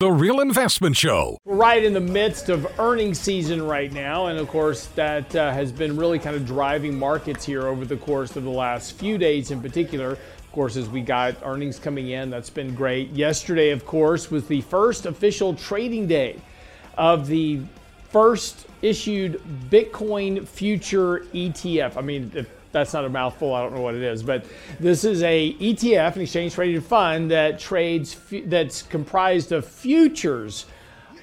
The Real Investment Show. Right in the midst of earnings season right now, and of course, that uh, has been really kind of driving markets here over the course of the last few days in particular. Of course, as we got earnings coming in, that's been great. Yesterday, of course, was the first official trading day of the first issued Bitcoin future ETF. I mean, if that's not a mouthful. I don't know what it is, but this is a ETF, an exchange traded fund that trades that's comprised of futures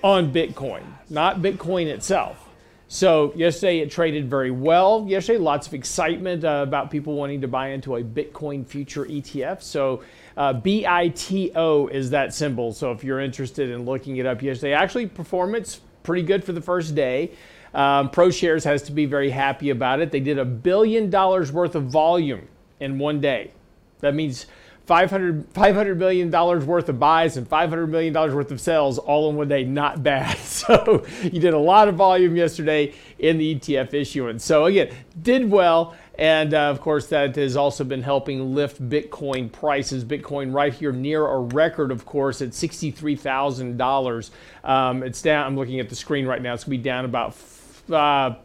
on Bitcoin, not Bitcoin itself. So yesterday it traded very well. Yesterday, lots of excitement uh, about people wanting to buy into a Bitcoin future ETF. So uh, BITO is that symbol. So if you're interested in looking it up yesterday, actually performance pretty good for the first day. Um, ProShares has to be very happy about it. They did a billion dollars worth of volume in one day. That means 500, $500 million worth of buys and $500 million worth of sales all in one day. Not bad. So you did a lot of volume yesterday in the ETF issuance. So again, did well. And uh, of course, that has also been helping lift Bitcoin prices. Bitcoin right here near a record, of course, at $63,000. Um, it's down, I'm looking at the screen right now, it's going to be down about uh,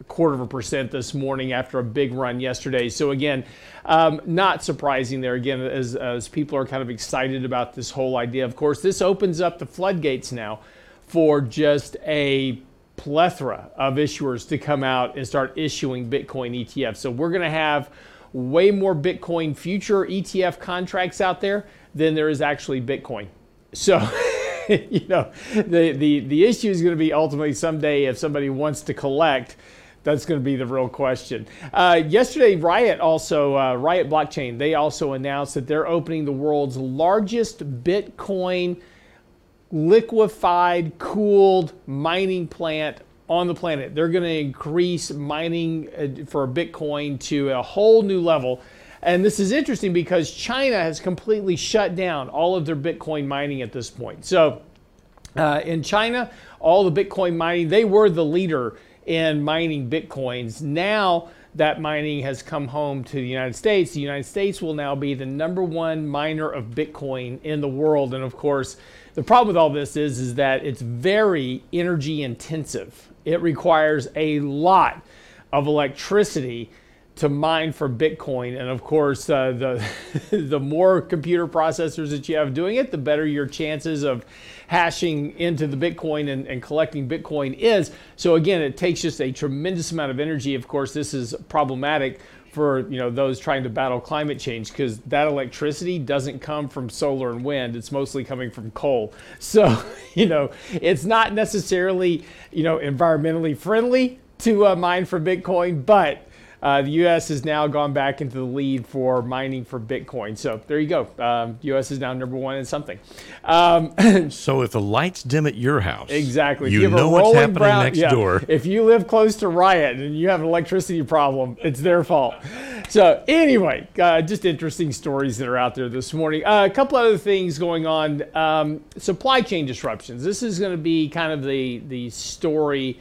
a quarter of a percent this morning after a big run yesterday. So again, um, not surprising there again as, as people are kind of excited about this whole idea. Of course, this opens up the floodgates now for just a plethora of issuers to come out and start issuing Bitcoin ETFs. So we're going to have way more Bitcoin future ETF contracts out there than there is actually Bitcoin. So you know, the, the, the issue is going to be ultimately someday if somebody wants to collect, that's going to be the real question. Uh, yesterday, Riot also, uh, Riot Blockchain, they also announced that they're opening the world's largest Bitcoin liquefied, cooled mining plant on the planet. They're going to increase mining uh, for Bitcoin to a whole new level. And this is interesting because China has completely shut down all of their Bitcoin mining at this point. So uh, in China, all the Bitcoin mining, they were the leader in mining Bitcoins. Now that mining has come home to the United States, the United States will now be the number one miner of Bitcoin in the world. And of course, the problem with all this is, is that it's very energy intensive. It requires a lot of electricity to mine for Bitcoin. And of course, uh, the, the more computer processors that you have doing it, the better your chances of hashing into the Bitcoin and, and collecting Bitcoin is. So again, it takes just a tremendous amount of energy. Of course, this is problematic for you know those trying to battle climate change because that electricity doesn't come from solar and wind it's mostly coming from coal so you know it's not necessarily you know environmentally friendly to uh, mine for bitcoin but uh, the U.S. has now gone back into the lead for mining for Bitcoin. So there you go. Um, U.S. is now number one in something. Um, so if the lights dim at your house, exactly, you, you know what's happening brown, next yeah, door. If you live close to Riot and you have an electricity problem, it's their fault. So anyway, uh, just interesting stories that are out there this morning. Uh, a couple other things going on. Um, supply chain disruptions. This is going to be kind of the the story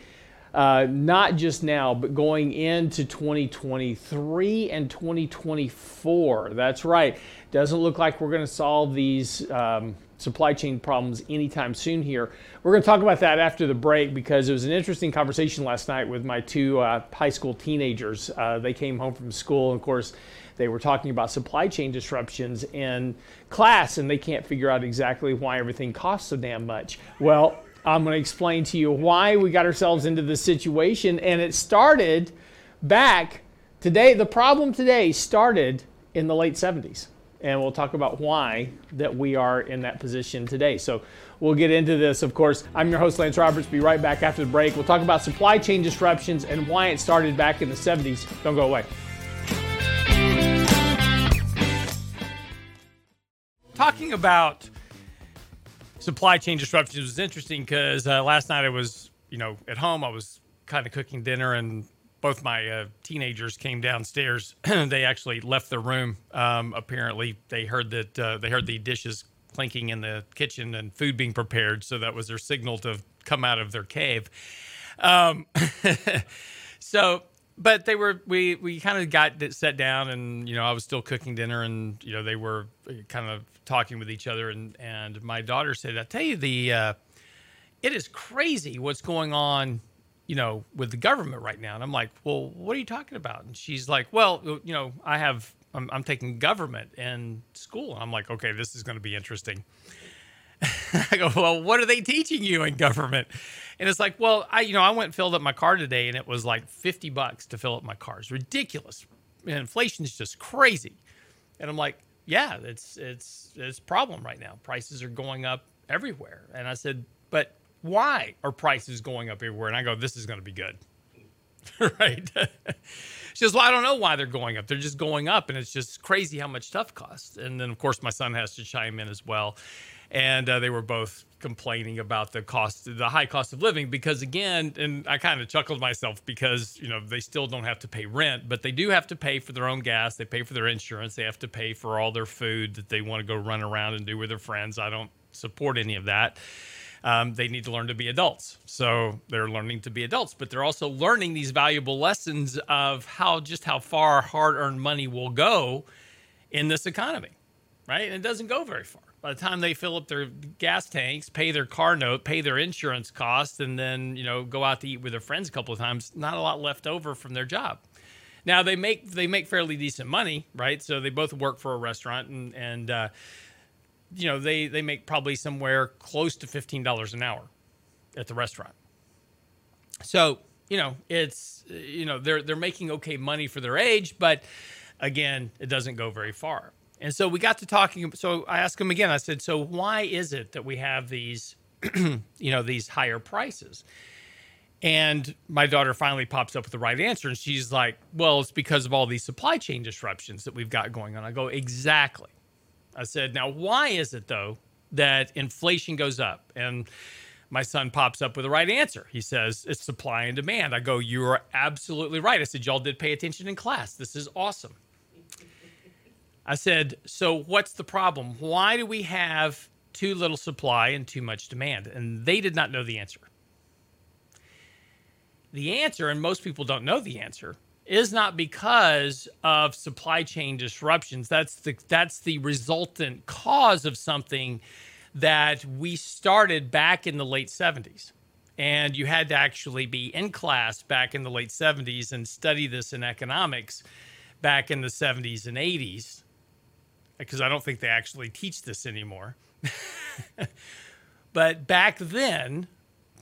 uh, not just now, but going into 2023 and 2024. That's right. Doesn't look like we're going to solve these um, supply chain problems anytime soon here. We're going to talk about that after the break because it was an interesting conversation last night with my two uh, high school teenagers. Uh, they came home from school, and of course, they were talking about supply chain disruptions in class, and they can't figure out exactly why everything costs so damn much. Well, I'm going to explain to you why we got ourselves into this situation. And it started back today. The problem today started in the late 70s. And we'll talk about why that we are in that position today. So we'll get into this, of course. I'm your host, Lance Roberts. Be right back after the break. We'll talk about supply chain disruptions and why it started back in the 70s. Don't go away. Talking about supply chain disruptions was interesting because uh, last night I was, you know, at home. I was kind of cooking dinner, and both my uh, teenagers came downstairs. they actually left the room. Um, apparently, they heard that uh, they heard the dishes clinking in the kitchen and food being prepared. So that was their signal to come out of their cave. Um, so but they were we we kind of got set down and you know I was still cooking dinner and you know they were kind of talking with each other and and my daughter said I tell you the uh, it is crazy what's going on you know with the government right now. And I'm like well what are you talking about? And she's like well you know I have I'm, I'm taking government in school. And I'm like okay this is going to be interesting. I go, well, what are they teaching you in government? And it's like, well, I, you know, I went and filled up my car today, and it was like fifty bucks to fill up my car. It's ridiculous. And inflation is just crazy. And I'm like, yeah, it's it's it's a problem right now. Prices are going up everywhere. And I said, but why are prices going up everywhere? And I go, this is going to be good, right? she says, well, I don't know why they're going up. They're just going up, and it's just crazy how much stuff costs. And then, of course, my son has to chime in as well and uh, they were both complaining about the cost, the high cost of living. Because again, and I kind of chuckled myself because you know they still don't have to pay rent, but they do have to pay for their own gas. They pay for their insurance. They have to pay for all their food that they want to go run around and do with their friends. I don't support any of that. Um, they need to learn to be adults. So they're learning to be adults, but they're also learning these valuable lessons of how just how far hard-earned money will go in this economy, right? And it doesn't go very far by the time they fill up their gas tanks, pay their car note, pay their insurance costs, and then you know go out to eat with their friends a couple of times, not a lot left over from their job. Now they make they make fairly decent money, right? So they both work for a restaurant, and and uh, you know they they make probably somewhere close to fifteen dollars an hour at the restaurant. So you know it's you know they're they're making okay money for their age, but again, it doesn't go very far. And so we got to talking. So I asked him again. I said, "So why is it that we have these, you know, these higher prices?" And my daughter finally pops up with the right answer, and she's like, "Well, it's because of all these supply chain disruptions that we've got going on." I go, "Exactly." I said, "Now, why is it though that inflation goes up?" And my son pops up with the right answer. He says, It's supply and demand. I go, You are absolutely right. I said, Y'all did pay attention in class. This is awesome. I said, So what's the problem? Why do we have too little supply and too much demand? And they did not know the answer. The answer, and most people don't know the answer, is not because of supply chain disruptions. That's the that's the resultant cause of something that we started back in the late 70s. And you had to actually be in class back in the late 70s and study this in economics back in the 70s and 80s because I don't think they actually teach this anymore. but back then,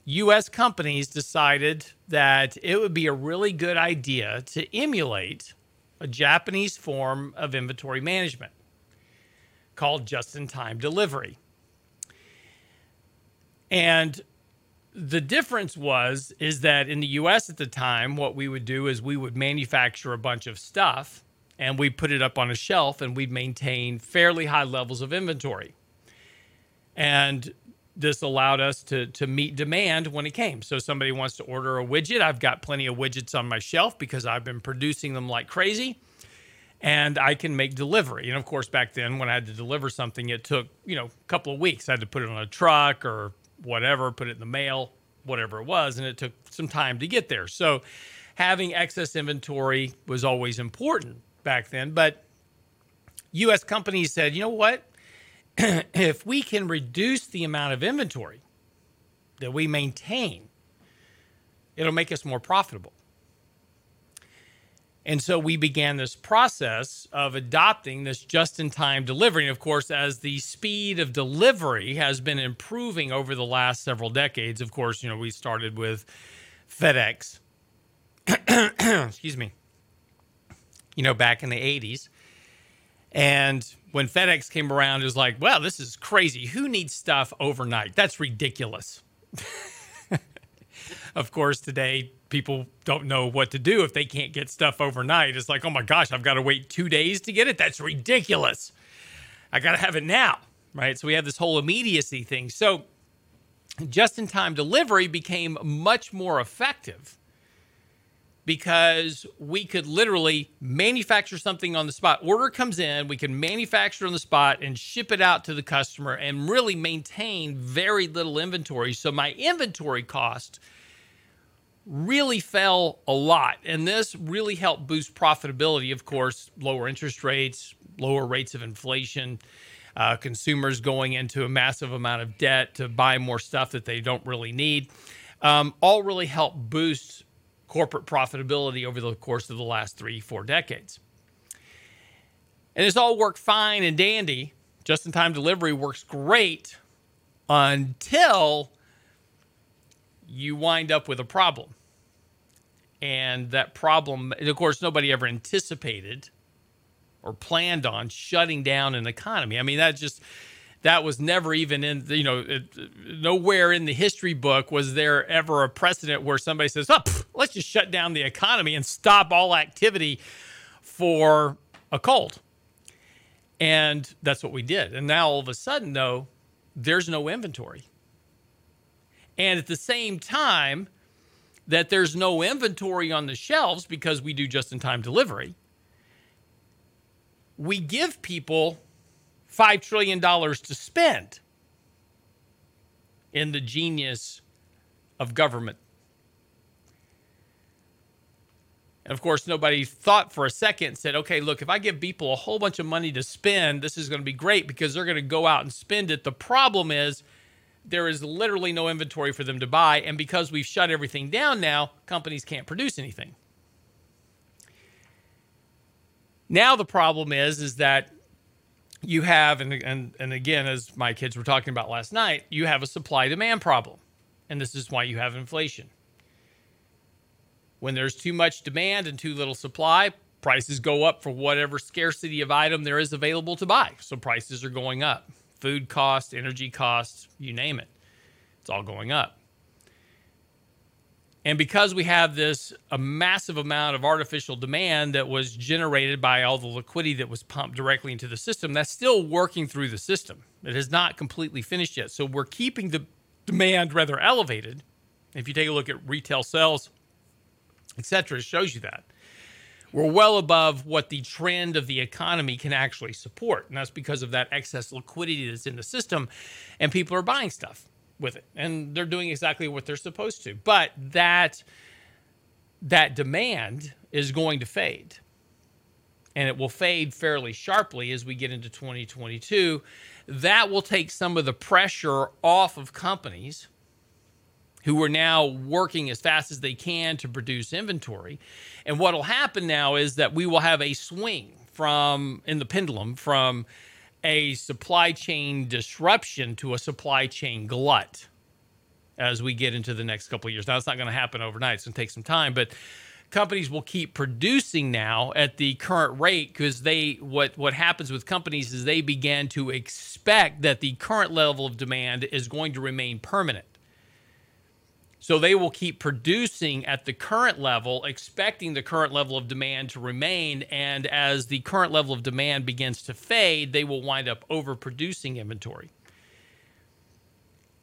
US companies decided that it would be a really good idea to emulate a Japanese form of inventory management called just in time delivery. And the difference was is that in the US at the time what we would do is we would manufacture a bunch of stuff and we put it up on a shelf and we maintain fairly high levels of inventory. And this allowed us to to meet demand when it came. So somebody wants to order a widget, I've got plenty of widgets on my shelf because I've been producing them like crazy and I can make delivery. And of course back then when I had to deliver something it took, you know, a couple of weeks. I had to put it on a truck or whatever, put it in the mail, whatever it was, and it took some time to get there. So having excess inventory was always important back then. But U.S. companies said, you know what? if we can reduce the amount of inventory that we maintain, it'll make us more profitable. And so we began this process of adopting this just in time delivery. And of course, as the speed of delivery has been improving over the last several decades, of course, you know, we started with FedEx. Excuse me you know, back in the 80s. And when FedEx came around, it was like, well, this is crazy. Who needs stuff overnight? That's ridiculous. of course, today people don't know what to do if they can't get stuff overnight. It's like, oh my gosh, I've got to wait two days to get it. That's ridiculous. I got to have it now, right? So we have this whole immediacy thing. So just in time delivery became much more effective because we could literally manufacture something on the spot. Order comes in, we can manufacture on the spot and ship it out to the customer and really maintain very little inventory. So my inventory cost really fell a lot. And this really helped boost profitability, of course, lower interest rates, lower rates of inflation, uh, consumers going into a massive amount of debt to buy more stuff that they don't really need. Um, all really helped boost corporate profitability over the course of the last three, four decades. And this all worked fine and dandy. Just in time delivery works great until you wind up with a problem. And that problem, of course, nobody ever anticipated or planned on shutting down an economy. I mean, that just that was never even in you know it, nowhere in the history book was there ever a precedent where somebody says, "Oh, pff, let's just shut down the economy and stop all activity for a cold." And that's what we did. And now all of a sudden, though, there's no inventory. And at the same time that there's no inventory on the shelves because we do just in time delivery, we give people $5 trillion to spend in the genius of government. And of course, nobody thought for a second said, okay, look, if I give people a whole bunch of money to spend, this is going to be great because they're going to go out and spend it. The problem is, there is literally no inventory for them to buy. And because we've shut everything down now, companies can't produce anything. Now the problem is, is that you have, and, and, and again, as my kids were talking about last night, you have a supply demand problem. And this is why you have inflation. When there's too much demand and too little supply, prices go up for whatever scarcity of item there is available to buy. So prices are going up food costs, energy costs, you name it. It's all going up. And because we have this a massive amount of artificial demand that was generated by all the liquidity that was pumped directly into the system, that's still working through the system. It has not completely finished yet. So we're keeping the demand rather elevated. If you take a look at retail sales, et cetera, it shows you that we're well above what the trend of the economy can actually support. And that's because of that excess liquidity that's in the system, and people are buying stuff with it. And they're doing exactly what they're supposed to. But that that demand is going to fade. And it will fade fairly sharply as we get into 2022. That will take some of the pressure off of companies who are now working as fast as they can to produce inventory. And what will happen now is that we will have a swing from in the pendulum from a supply chain disruption to a supply chain glut as we get into the next couple of years. Now, it's not going to happen overnight. It's going to take some time, but companies will keep producing now at the current rate because they what what happens with companies is they begin to expect that the current level of demand is going to remain permanent so they will keep producing at the current level, expecting the current level of demand to remain. And as the current level of demand begins to fade, they will wind up overproducing inventory.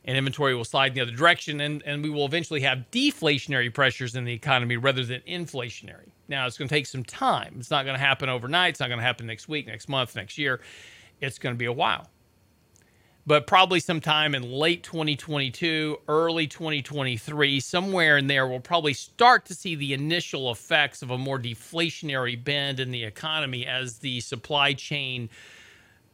And inventory will slide in the other direction, and, and we will eventually have deflationary pressures in the economy rather than inflationary. Now, it's going to take some time. It's not going to happen overnight. It's not going to happen next week, next month, next year. It's going to be a while but probably sometime in late 2022, early 2023, somewhere in there, we'll probably start to see the initial effects of a more deflationary bend in the economy as the supply chain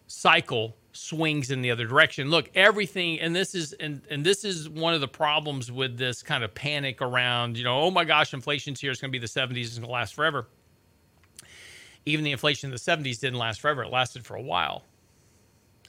cycle swings in the other direction. Look, everything, and this is and and this is one of the problems with this kind of panic around, you know, oh my gosh, inflation's here, it's going to be the 70s, it's going to last forever. Even the inflation in the 70s didn't last forever; it lasted for a while.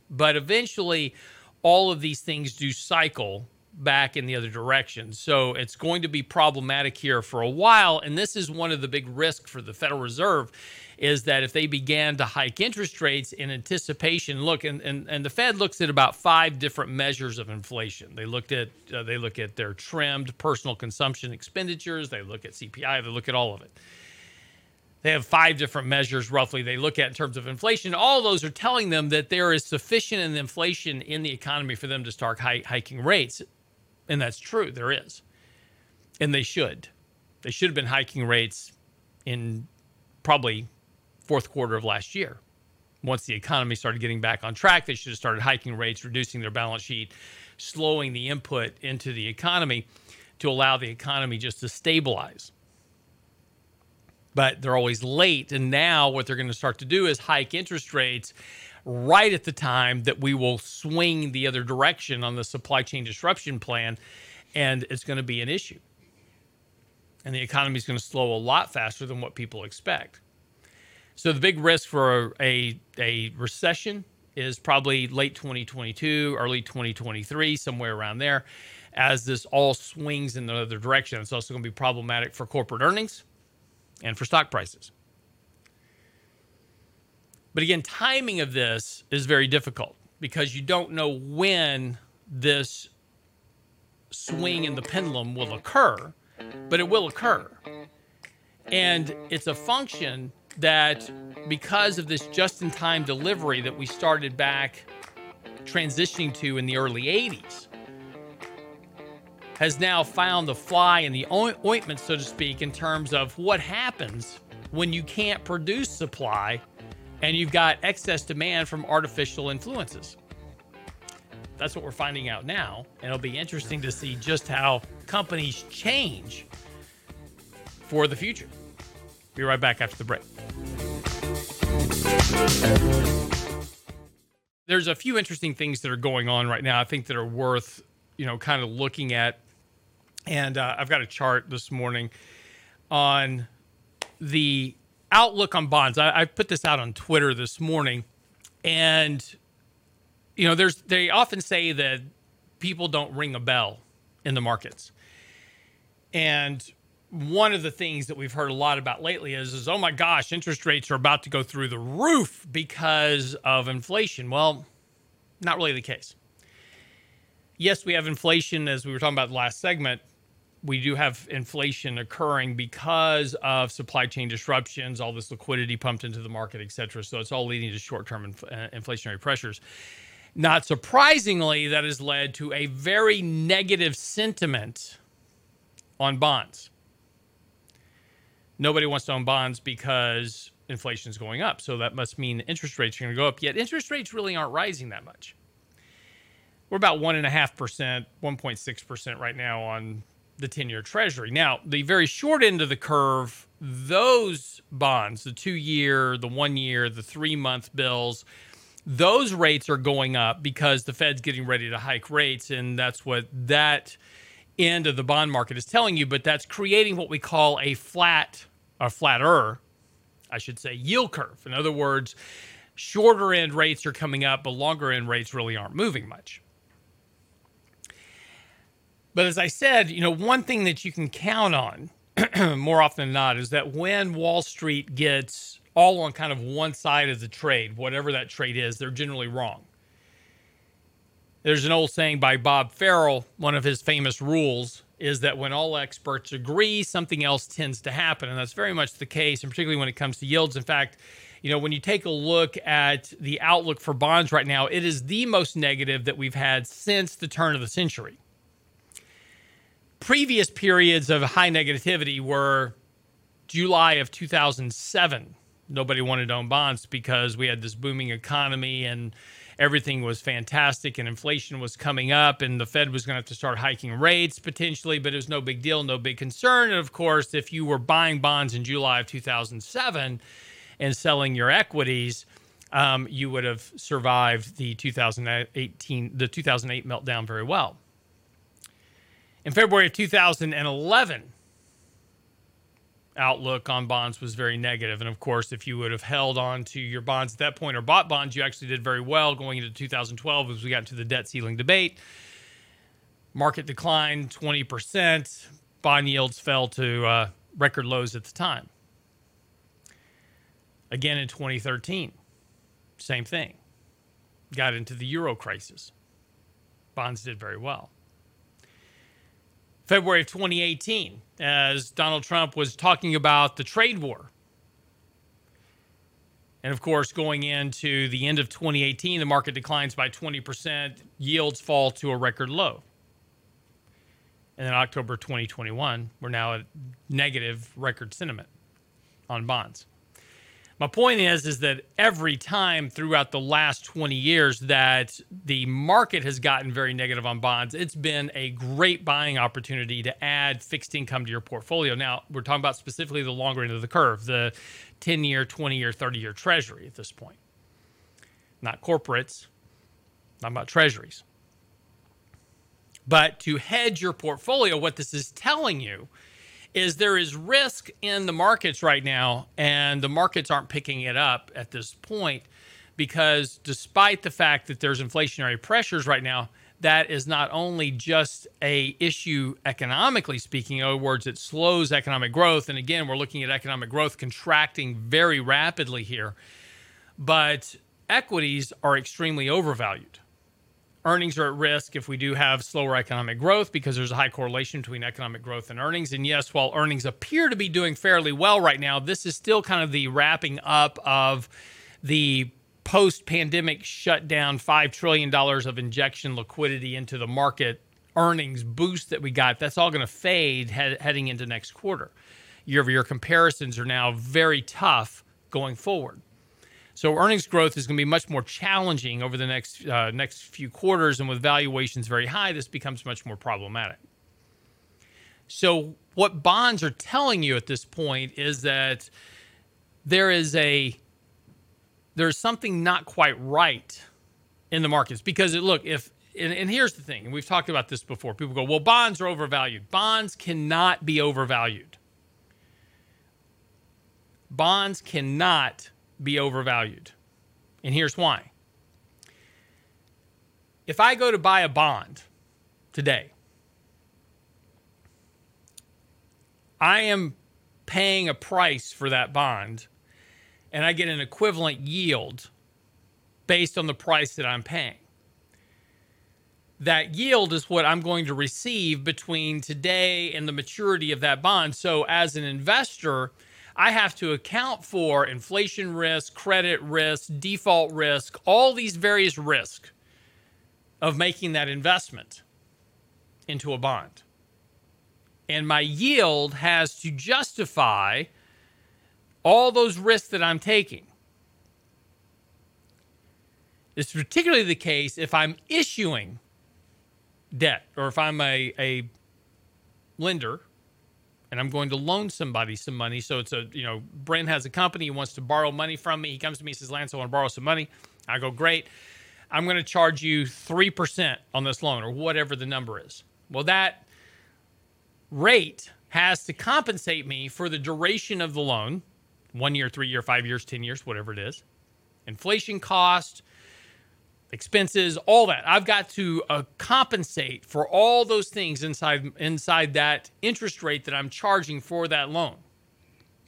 But eventually, all of these things do cycle back in the other direction. So it's going to be problematic here for a while. And this is one of the big risks for the Federal Reserve is that if they began to hike interest rates in anticipation, look, and, and, and the Fed looks at about five different measures of inflation. They looked at uh, they look at their trimmed personal consumption expenditures, they look at CPI, they look at all of it. They have five different measures roughly they look at in terms of inflation. All those are telling them that there is sufficient inflation in the economy for them to start hiking rates. And that's true, there is. And they should. They should have been hiking rates in probably fourth quarter of last year. Once the economy started getting back on track, they should have started hiking rates, reducing their balance sheet, slowing the input into the economy to allow the economy just to stabilize. But they're always late. And now what they're going to start to do is hike interest rates right at the time that we will swing the other direction on the supply chain disruption plan. And it's going to be an issue. And the economy is going to slow a lot faster than what people expect. So the big risk for a, a recession is probably late 2022, early 2023, somewhere around there, as this all swings in the other direction. It's also going to be problematic for corporate earnings and for stock prices. But again, timing of this is very difficult because you don't know when this swing in the pendulum will occur, but it will occur. And it's a function that because of this just in time delivery that we started back transitioning to in the early 80s, has now found the fly in the ointment, so to speak, in terms of what happens when you can't produce supply and you've got excess demand from artificial influences. That's what we're finding out now. And it'll be interesting to see just how companies change for the future. Be right back after the break. There's a few interesting things that are going on right now. I think that are worth, you know, kind of looking at. And uh, I've got a chart this morning on the outlook on bonds. I, I put this out on Twitter this morning, and you know, there's they often say that people don't ring a bell in the markets, and one of the things that we've heard a lot about lately is, is oh my gosh, interest rates are about to go through the roof because of inflation. Well, not really the case. Yes, we have inflation, as we were talking about last segment. We do have inflation occurring because of supply chain disruptions, all this liquidity pumped into the market, et cetera. So it's all leading to short term inf- uh, inflationary pressures. Not surprisingly, that has led to a very negative sentiment on bonds nobody wants to own bonds because inflation is going up. So that must mean interest rates are going to go up. Yet interest rates really aren't rising that much. We're about 1.5%, 1.6% right now on the 10 year treasury. Now, the very short end of the curve, those bonds, the two year, the one year, the three month bills, those rates are going up because the Fed's getting ready to hike rates. And that's what that end of the bond market is telling you. But that's creating what we call a flat a flatter, I should say, yield curve. In other words, shorter end rates are coming up, but longer end rates really aren't moving much. But as I said, you know, one thing that you can count on more often than not is that when Wall Street gets all on kind of one side of the trade, whatever that trade is, they're generally wrong. There's an old saying by Bob Farrell, one of his famous rules is that when all experts agree, something else tends to happen. And that's very much the case, and particularly when it comes to yields. In fact, you know, when you take a look at the outlook for bonds right now, it is the most negative that we've had since the turn of the century. Previous periods of high negativity were July of 2007. Nobody wanted to own bonds because we had this booming economy and everything was fantastic and inflation was coming up and the Fed was going to have to start hiking rates potentially, but it was no big deal, no big concern. And of course, if you were buying bonds in July of 2007 and selling your equities, um, you would have survived the 2018 the 2008 meltdown very well. In February of 2011, outlook on bonds was very negative. And of course, if you would have held on to your bonds at that point or bought bonds, you actually did very well going into 2012 as we got into the debt ceiling debate. Market declined 20%, bond yields fell to uh, record lows at the time. Again in 2013, same thing. Got into the euro crisis. Bonds did very well. February of 2018, as Donald Trump was talking about the trade war. And of course, going into the end of 2018, the market declines by 20%, yields fall to a record low. And then October 2021, we're now at negative record sentiment on bonds. My point is, is that every time throughout the last 20 years that the market has gotten very negative on bonds, it's been a great buying opportunity to add fixed income to your portfolio. Now, we're talking about specifically the longer end of the curve, the 10 year, 20 year, 30 year treasury at this point. Not corporates, not about treasuries. But to hedge your portfolio, what this is telling you is there is risk in the markets right now, and the markets aren't picking it up at this point because despite the fact that there's inflationary pressures right now, that is not only just a issue economically speaking in other words it slows economic growth and again we're looking at economic growth contracting very rapidly here but equities are extremely overvalued Earnings are at risk if we do have slower economic growth because there's a high correlation between economic growth and earnings. And yes, while earnings appear to be doing fairly well right now, this is still kind of the wrapping up of the post pandemic shutdown $5 trillion of injection liquidity into the market earnings boost that we got. That's all going to fade heading into next quarter. Year over year comparisons are now very tough going forward. So earnings growth is going to be much more challenging over the next uh, next few quarters, and with valuations very high, this becomes much more problematic. So what bonds are telling you at this point is that there is a there's something not quite right in the markets. Because it, look if and, and here's the thing and we've talked about this before. People go well bonds are overvalued. Bonds cannot be overvalued. Bonds cannot be overvalued. And here's why. If I go to buy a bond today, I am paying a price for that bond and I get an equivalent yield based on the price that I'm paying. That yield is what I'm going to receive between today and the maturity of that bond. So, as an investor, I have to account for inflation risk, credit risk, default risk, all these various risks of making that investment into a bond. And my yield has to justify all those risks that I'm taking. It's particularly the case if I'm issuing debt or if I'm a, a lender and I'm going to loan somebody some money. So it's a, you know, Brent has a company, he wants to borrow money from me. He comes to me, and says, Lance, I want to borrow some money. I go, great. I'm going to charge you 3% on this loan or whatever the number is. Well, that rate has to compensate me for the duration of the loan one year, three year, five years, 10 years, whatever it is, inflation cost, expenses, all that. I've got to uh, compensate for all those things inside inside that interest rate that I'm charging for that loan.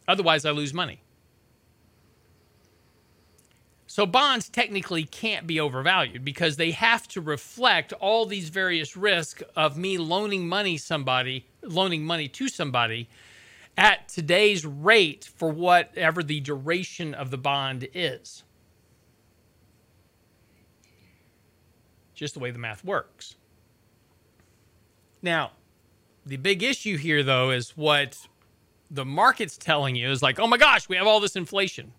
Otherwise, I lose money. So bonds technically can't be overvalued because they have to reflect all these various risks of me loaning money somebody, loaning money to somebody at today's rate for whatever the duration of the bond is. Just the way the math works. Now, the big issue here, though, is what the market's telling you is like, oh my gosh, we have all this inflation.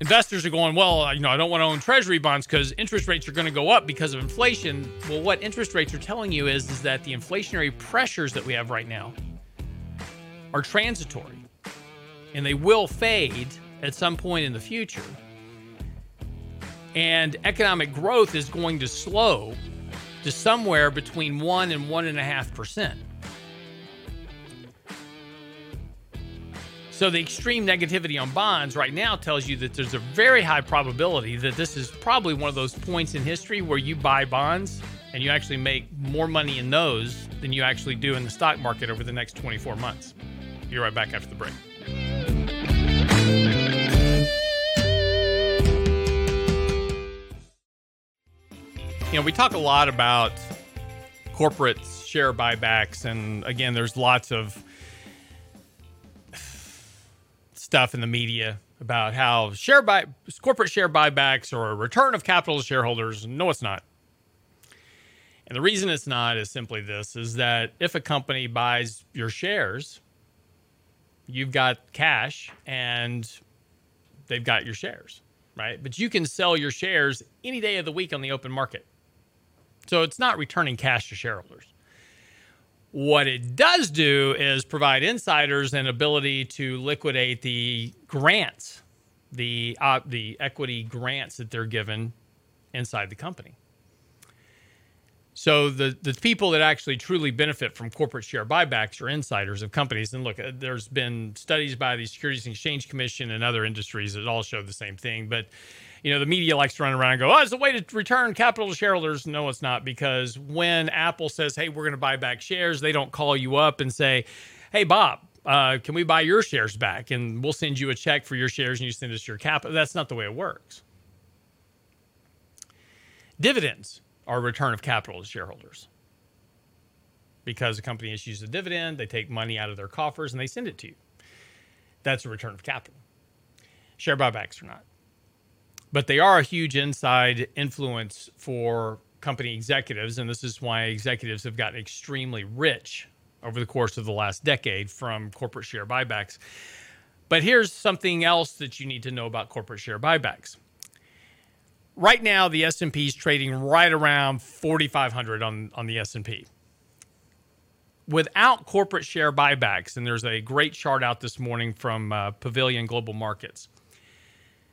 Investors are going, well, you know, I don't want to own treasury bonds because interest rates are going to go up because of inflation. Well, what interest rates are telling you is, is that the inflationary pressures that we have right now are transitory and they will fade at some point in the future and economic growth is going to slow to somewhere between one and one and a half percent. So the extreme negativity on bonds right now tells you that there's a very high probability that this is probably one of those points in history where you buy bonds and you actually make more money in those than you actually do in the stock market over the next 24 months. Be right back after the break. You know, we talk a lot about corporate share buybacks, and again, there's lots of stuff in the media about how share buy corporate share buybacks or a return of capital to shareholders. No, it's not. And the reason it's not is simply this is that if a company buys your shares, you've got cash and they've got your shares, right? But you can sell your shares any day of the week on the open market. So it's not returning cash to shareholders. What it does do is provide insiders an ability to liquidate the grants, the uh, the equity grants that they're given inside the company. So the the people that actually truly benefit from corporate share buybacks are insiders of companies. And look, uh, there's been studies by the Securities and Exchange Commission and other industries that all show the same thing. But you know, the media likes to run around and go, "Oh, it's a way to return capital to shareholders." No, it's not because when Apple says, "Hey, we're going to buy back shares," they don't call you up and say, "Hey, Bob." Uh, can we buy your shares back and we'll send you a check for your shares and you send us your capital? That's not the way it works. Dividends are a return of capital to shareholders. Because a company issues a dividend, they take money out of their coffers and they send it to you. That's a return of capital. Share buybacks are not. But they are a huge inside influence for company executives. And this is why executives have gotten extremely rich over the course of the last decade from corporate share buybacks. But here's something else that you need to know about corporate share buybacks right now the S&P is trading right around 4500 on on the S&P. Without corporate share buybacks and there's a great chart out this morning from uh, Pavilion Global Markets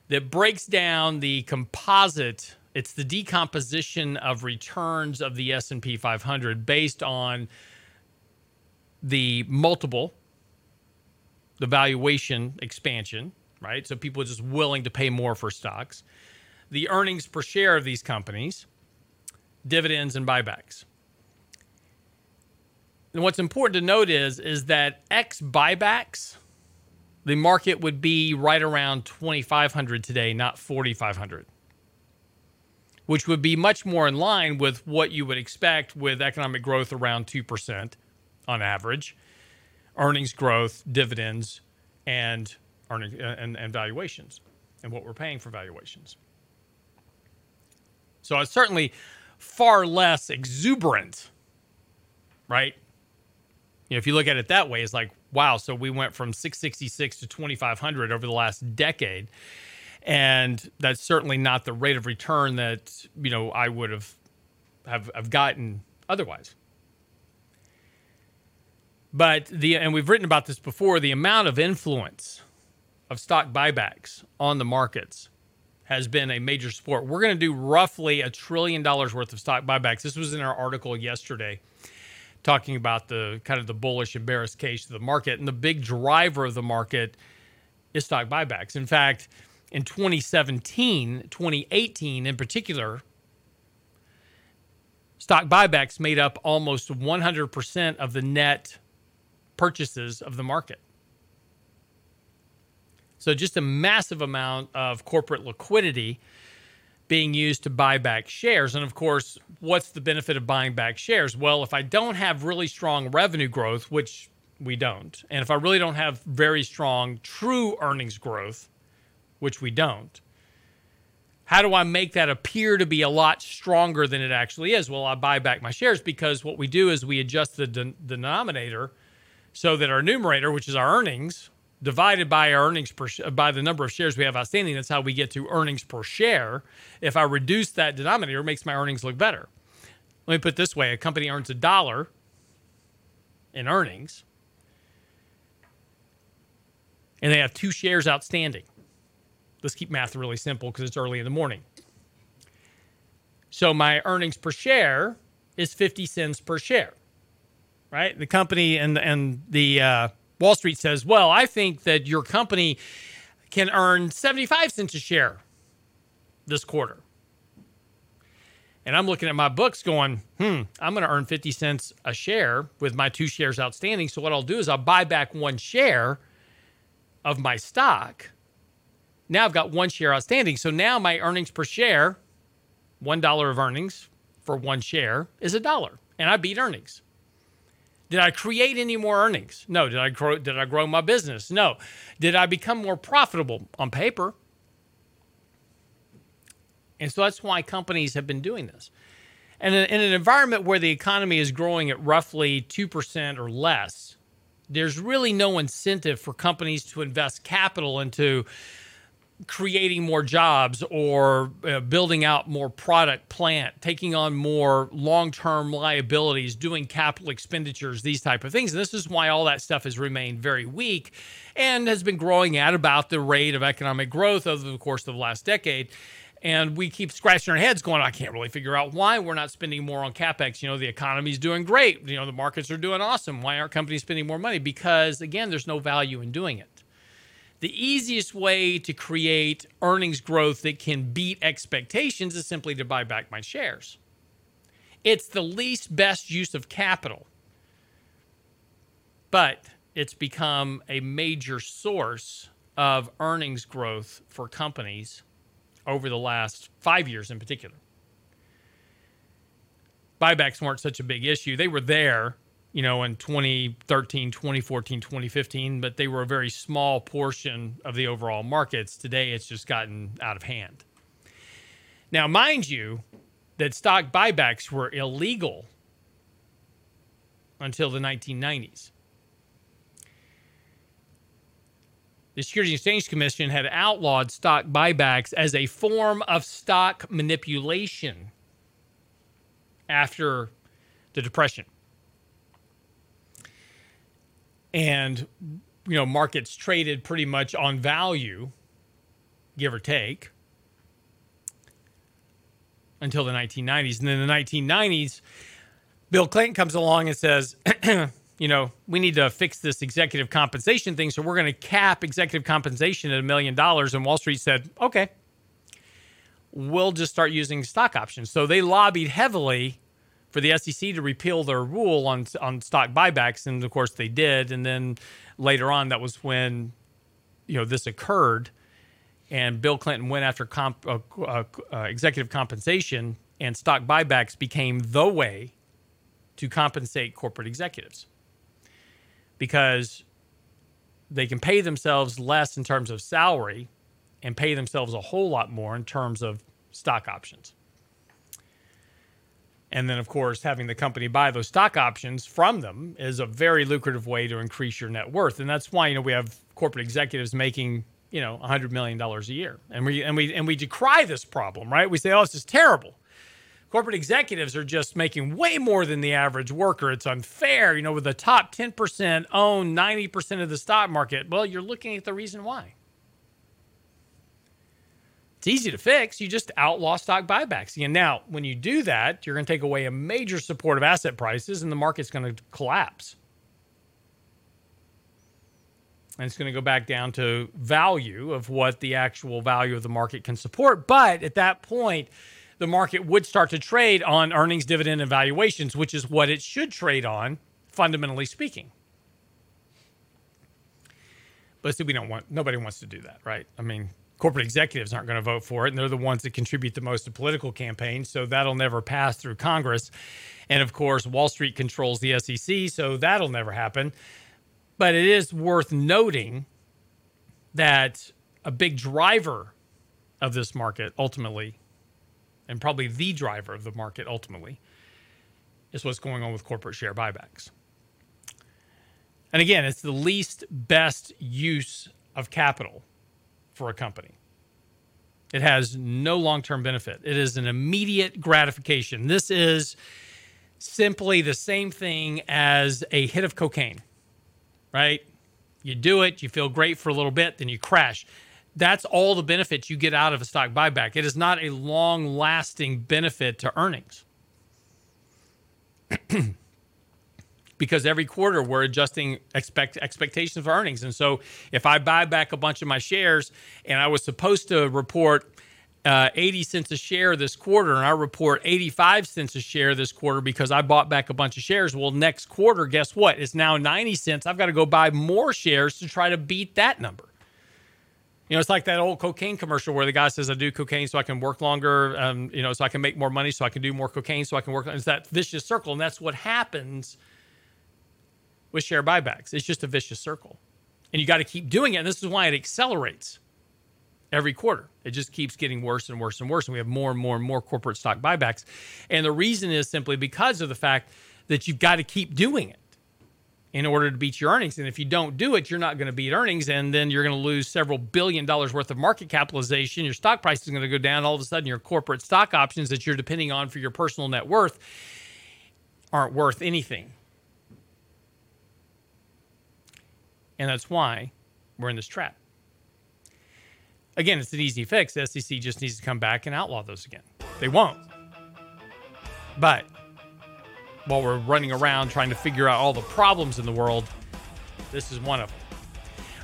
that breaks down the composite it's the decomposition of returns of the S&P 500 based on the multiple the valuation expansion, right? So people are just willing to pay more for stocks the earnings per share of these companies, dividends and buybacks. And what's important to note is is that X buybacks, the market would be right around 2500 today, not 4500. Which would be much more in line with what you would expect with economic growth around 2% on average, earnings growth, dividends, and earning uh, and, and valuations, and what we're paying for valuations. So it's certainly far less exuberant, right? You know, if you look at it that way, it's like, wow, so we went from 666 to 2500 over the last decade. And that's certainly not the rate of return that, you know, I would have have, have gotten otherwise. But the and we've written about this before, the amount of influence of stock buybacks on the markets has been a major support. We're going to do roughly a trillion dollars worth of stock buybacks. This was in our article yesterday talking about the kind of the bullish and bearish case of the market. And the big driver of the market is stock buybacks. In fact, in 2017, 2018 in particular, stock buybacks made up almost 100% of the net purchases of the market. So just a massive amount of corporate liquidity being used to buy back shares. And of course, what's the benefit of buying back shares? Well, if I don't have really strong revenue growth, which we don't, and if I really don't have very strong true earnings growth, which we don't, how do I make that appear to be a lot stronger than it actually is? Well, I buy back my shares because what we do is we adjust the de- denominator so that our numerator, which is our earnings, divided by our earnings per by the number of shares we have outstanding. That's how we get to earnings per share. If I reduce that denominator, it makes my earnings look better. Let me put this way: a company earns a dollar in earnings, and they have two shares outstanding. Let's keep math really simple because it's early in the morning. So my earnings per share is 50 cents per share, right? The company and and the uh, Wall Street says, well, I think that your company can earn 75 cents a share this quarter. And I'm looking at my books going, hmm, I'm going to earn 50 cents a share with my two shares outstanding. So what I'll do is I'll buy back one share of my stock. Now I've got one share outstanding. So now my earnings per share, $1 of earnings for one share, is a dollar. And I beat earnings. Did I create any more earnings? No. Did I grow did I grow my business? No. Did I become more profitable on paper? And so that's why companies have been doing this. And in, in an environment where the economy is growing at roughly 2% or less, there's really no incentive for companies to invest capital into creating more jobs or uh, building out more product plant taking on more long-term liabilities doing capital expenditures these type of things. And this is why all that stuff has remained very weak and has been growing at about the rate of economic growth over the course of the last decade. And we keep scratching our heads going i can't really figure out why we're not spending more on capex. You know the economy's doing great. You know the markets are doing awesome. Why aren't companies spending more money? Because again there's no value in doing it the easiest way to create earnings growth that can beat expectations is simply to buy back my shares. It's the least best use of capital, but it's become a major source of earnings growth for companies over the last five years in particular. Buybacks weren't such a big issue. They were there you know, in 2013, 2014, 2015, but they were a very small portion of the overall markets. Today, it's just gotten out of hand. Now, mind you, that stock buybacks were illegal until the 1990s. The Securities and Exchange Commission had outlawed stock buybacks as a form of stock manipulation after the Depression and you know markets traded pretty much on value give or take until the 1990s and then the 1990s bill clinton comes along and says you know we need to fix this executive compensation thing so we're going to cap executive compensation at a million dollars. And wall street said okay we'll just start using stock options. So they lobbied heavily for the SEC to repeal their rule on on stock buybacks, and of course they did. And then later on, that was when you know this occurred, and Bill Clinton went after comp, uh, uh, uh, executive compensation, and stock buybacks became the way to compensate corporate executives because they can pay themselves less in terms of salary and pay themselves a whole lot more in terms of stock options. And then, of course, having the company buy those stock options from them is a very lucrative way to increase your net worth. And that's why, you know, we have corporate executives making, you know, $100 million a year. And we, and we, and we decry this problem, right? We say, oh, this is terrible. Corporate executives are just making way more than the average worker. It's unfair. You know, with the top 10% own 90% of the stock market. Well, you're looking at the reason why. It's easy to fix. You just outlaw stock buybacks. And now, when you do that, you're going to take away a major support of asset prices and the market's going to collapse. And it's going to go back down to value of what the actual value of the market can support. But at that point, the market would start to trade on earnings, dividend, and valuations, which is what it should trade on, fundamentally speaking. But see, we don't want nobody wants to do that, right? I mean, corporate executives aren't going to vote for it, and they're the ones that contribute the most to political campaigns. So that'll never pass through Congress. And of course, Wall Street controls the SEC, so that'll never happen. But it is worth noting that a big driver of this market ultimately, and probably the driver of the market ultimately, is what's going on with corporate share buybacks. And again, it's the least best use of capital for a company. It has no long term benefit. It is an immediate gratification. This is simply the same thing as a hit of cocaine, right? You do it, you feel great for a little bit, then you crash. That's all the benefits you get out of a stock buyback. It is not a long lasting benefit to earnings. because every quarter we're adjusting expect expectations of earnings. And so if I buy back a bunch of my shares and I was supposed to report uh, 80 cents a share this quarter and I report 85 cents a share this quarter because I bought back a bunch of shares. Well, next quarter, guess what? It's now 90 cents. I've got to go buy more shares to try to beat that number. You know, it's like that old cocaine commercial where the guy says, I do cocaine so I can work longer, um, you know, so I can make more money, so I can do more cocaine, so I can work. It's that vicious circle. And that's what happens – with share buybacks. It's just a vicious circle. And you got to keep doing it. And this is why it accelerates every quarter. It just keeps getting worse and worse and worse. And we have more and more and more corporate stock buybacks. And the reason is simply because of the fact that you've got to keep doing it. in order to beat your earnings. And if you don't do it, you're not going to beat earnings. And then you're going to lose several billion dollars worth of market capitalization. Your stock price is going to go down. All of a sudden, your corporate stock options that you're depending on for your personal net worth aren't worth anything. And that's why we're in this trap. Again, it's an easy fix. The SEC just needs to come back and outlaw those again. They won't. But while we're running around trying to figure out all the problems in the world, this is one of them.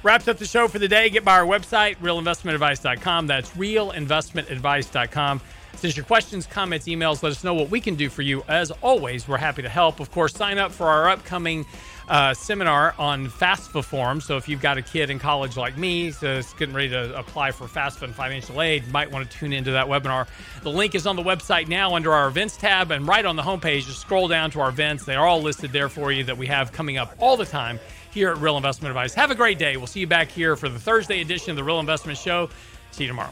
Wraps up the show for the day. Get by our website, realinvestmentadvice.com. That's realinvestmentadvice.com. Send your questions, comments, emails. Let us know what we can do for you. As always, we're happy to help. Of course, sign up for our upcoming uh, seminar on FAFSA form. So if you've got a kid in college like me, that's getting ready to apply for FAFSA and financial aid, you might want to tune into that webinar. The link is on the website now under our events tab, and right on the homepage, just scroll down to our events. They are all listed there for you that we have coming up all the time here at Real Investment Advice. Have a great day. We'll see you back here for the Thursday edition of the Real Investment Show. See you tomorrow.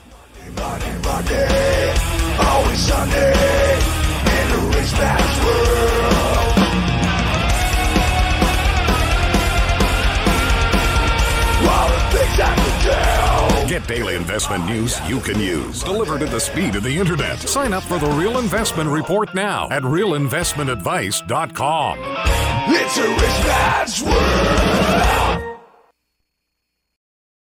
Always Sunday in rich world. Get daily investment news you can use, delivered at the speed of the internet. Sign up for the Real Investment Report now at realinvestmentadvice.com. It's a rich man's world.